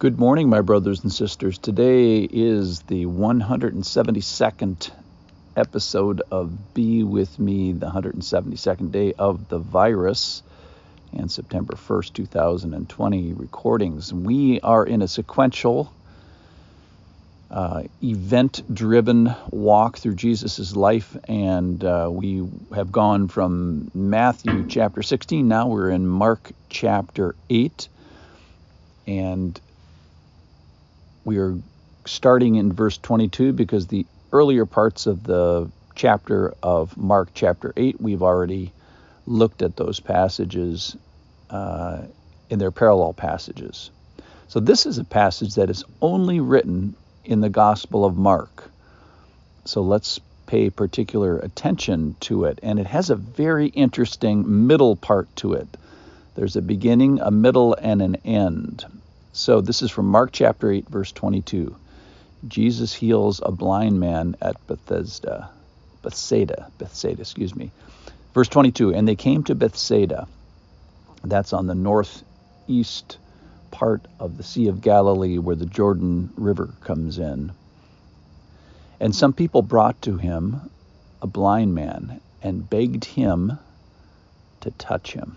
Good morning, my brothers and sisters. Today is the 172nd episode of Be With Me, the 172nd day of the virus, and September 1st, 2020 recordings. We are in a sequential, uh, event driven walk through Jesus' life, and uh, we have gone from Matthew chapter 16. Now we're in Mark chapter 8. And we are starting in verse 22 because the earlier parts of the chapter of Mark, chapter 8, we've already looked at those passages uh, in their parallel passages. So this is a passage that is only written in the Gospel of Mark. So let's pay particular attention to it. And it has a very interesting middle part to it. There's a beginning, a middle, and an end. So this is from Mark chapter 8, verse 22. Jesus heals a blind man at Bethesda. Bethsaida, Bethsaida, excuse me. Verse 22, and they came to Bethsaida. That's on the northeast part of the Sea of Galilee where the Jordan River comes in. And some people brought to him a blind man and begged him to touch him.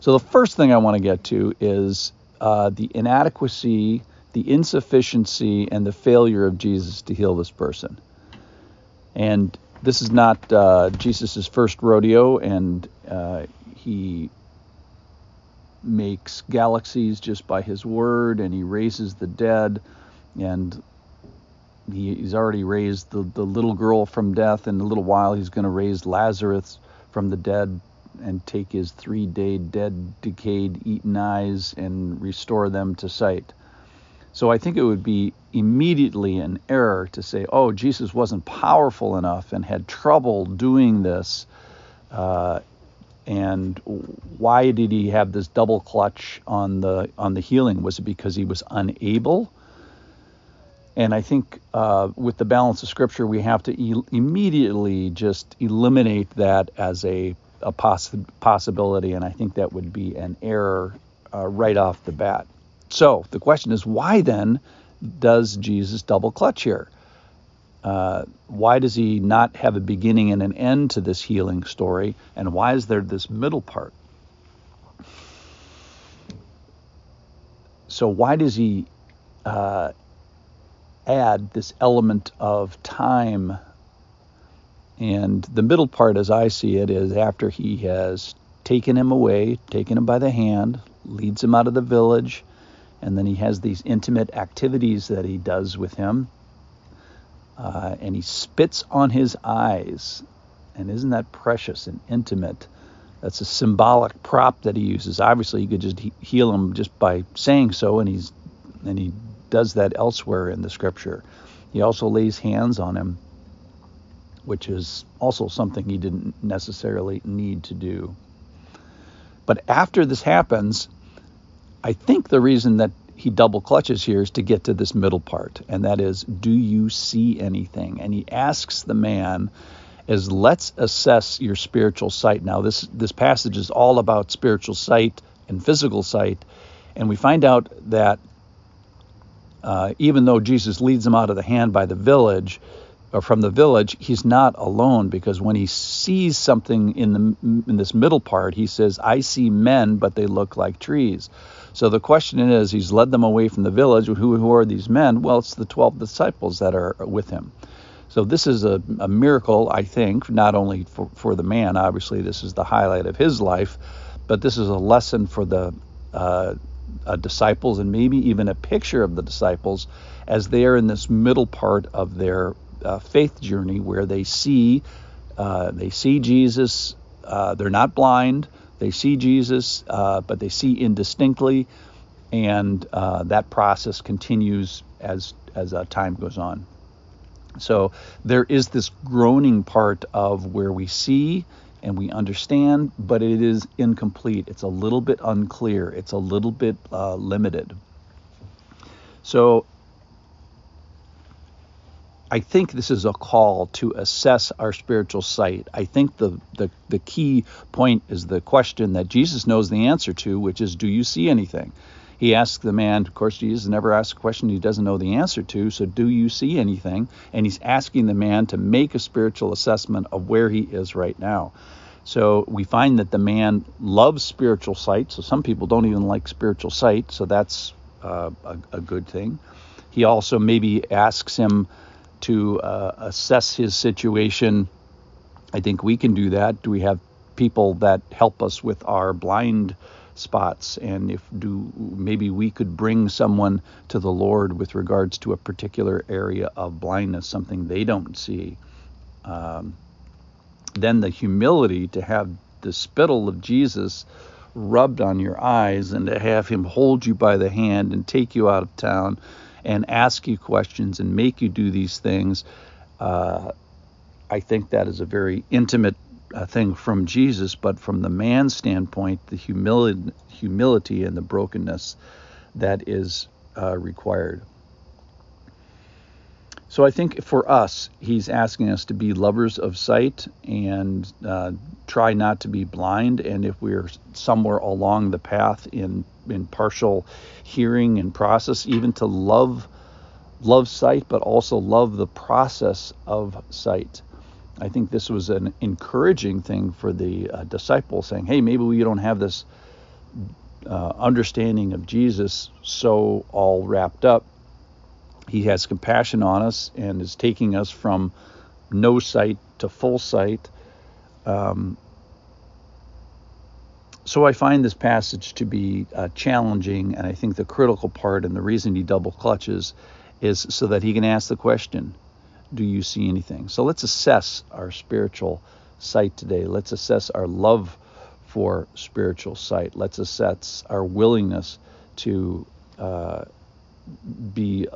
So the first thing I want to get to is uh, the inadequacy, the insufficiency, and the failure of Jesus to heal this person. And this is not uh, Jesus' first rodeo, and uh, he makes galaxies just by his word, and he raises the dead, and he's already raised the, the little girl from death. In a little while, he's going to raise Lazarus from the dead and take his three day dead, decayed, eaten eyes and restore them to sight. So I think it would be immediately an error to say, oh, Jesus wasn't powerful enough and had trouble doing this. Uh, and why did he have this double clutch on the on the healing? Was it because he was unable? And I think uh, with the balance of Scripture, we have to immediately just eliminate that as a a poss- possibility, and I think that would be an error uh, right off the bat. So the question is, why then does Jesus double clutch here? Uh, why does he not have a beginning and an end to this healing story? And why is there this middle part? So, why does he uh, add this element of time and the middle part, as I see it, is after he has taken him away, taken him by the hand, leads him out of the village, and then he has these intimate activities that he does with him. Uh, and he spits on his eyes. And isn't that precious and intimate? That's a symbolic prop that he uses. Obviously, you could just heal him just by saying so, and he's and he does that elsewhere in the scripture. He also lays hands on him which is also something he didn't necessarily need to do. But after this happens, I think the reason that he double clutches here is to get to this middle part, and that is, do you see anything? And he asks the man, "As let's assess your spiritual sight. Now, this this passage is all about spiritual sight and physical sight, and we find out that uh, even though Jesus leads them out of the hand by the village, or from the village, he's not alone because when he sees something in the in this middle part, he says, "I see men, but they look like trees." So the question is, he's led them away from the village. Who, who are these men? Well, it's the twelve disciples that are with him. So this is a, a miracle, I think, not only for, for the man. Obviously, this is the highlight of his life, but this is a lesson for the uh, uh, disciples and maybe even a picture of the disciples as they are in this middle part of their uh, faith journey where they see uh, they see Jesus. Uh, they're not blind. They see Jesus, uh, but they see indistinctly, and uh, that process continues as as uh, time goes on. So there is this groaning part of where we see and we understand, but it is incomplete. It's a little bit unclear. It's a little bit limited. So I think this is a call to assess our spiritual sight. I think the, the, the key point is the question that Jesus knows the answer to, which is, Do you see anything? He asks the man, of course, Jesus never asks a question he doesn't know the answer to, so do you see anything? And he's asking the man to make a spiritual assessment of where he is right now. So we find that the man loves spiritual sight. So some people don't even like spiritual sight, so that's uh, a, a good thing. He also maybe asks him, to uh, assess his situation. I think we can do that. Do we have people that help us with our blind spots? And if do maybe we could bring someone to the Lord with regards to a particular area of blindness, something they don't see. Um, then the humility to have the spittle of Jesus rubbed on your eyes and to have him hold you by the hand and take you out of town and ask you questions and make you do these things. Uh, I think that is a very intimate uh, thing from Jesus, but from the man's standpoint, the humility, humility and the brokenness that is uh, required. So I think for us, he's asking us to be lovers of sight and uh, try not to be blind. And if we're somewhere along the path in in partial hearing and process, even to love love sight, but also love the process of sight. I think this was an encouraging thing for the uh, disciples, saying, "Hey, maybe we don't have this uh, understanding of Jesus so all wrapped up." He has compassion on us and is taking us from no sight to full sight. Um, so I find this passage to be uh, challenging, and I think the critical part and the reason he double clutches is so that he can ask the question, Do you see anything? So let's assess our spiritual sight today. Let's assess our love for spiritual sight. Let's assess our willingness to uh, be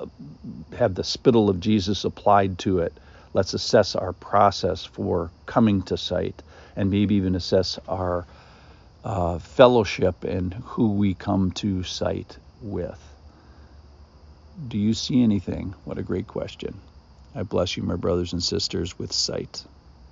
have the spittle of Jesus applied to it. Let's assess our process for coming to sight, and maybe even assess our uh, fellowship and who we come to sight with. Do you see anything? What a great question. I bless you, my brothers and sisters, with sight.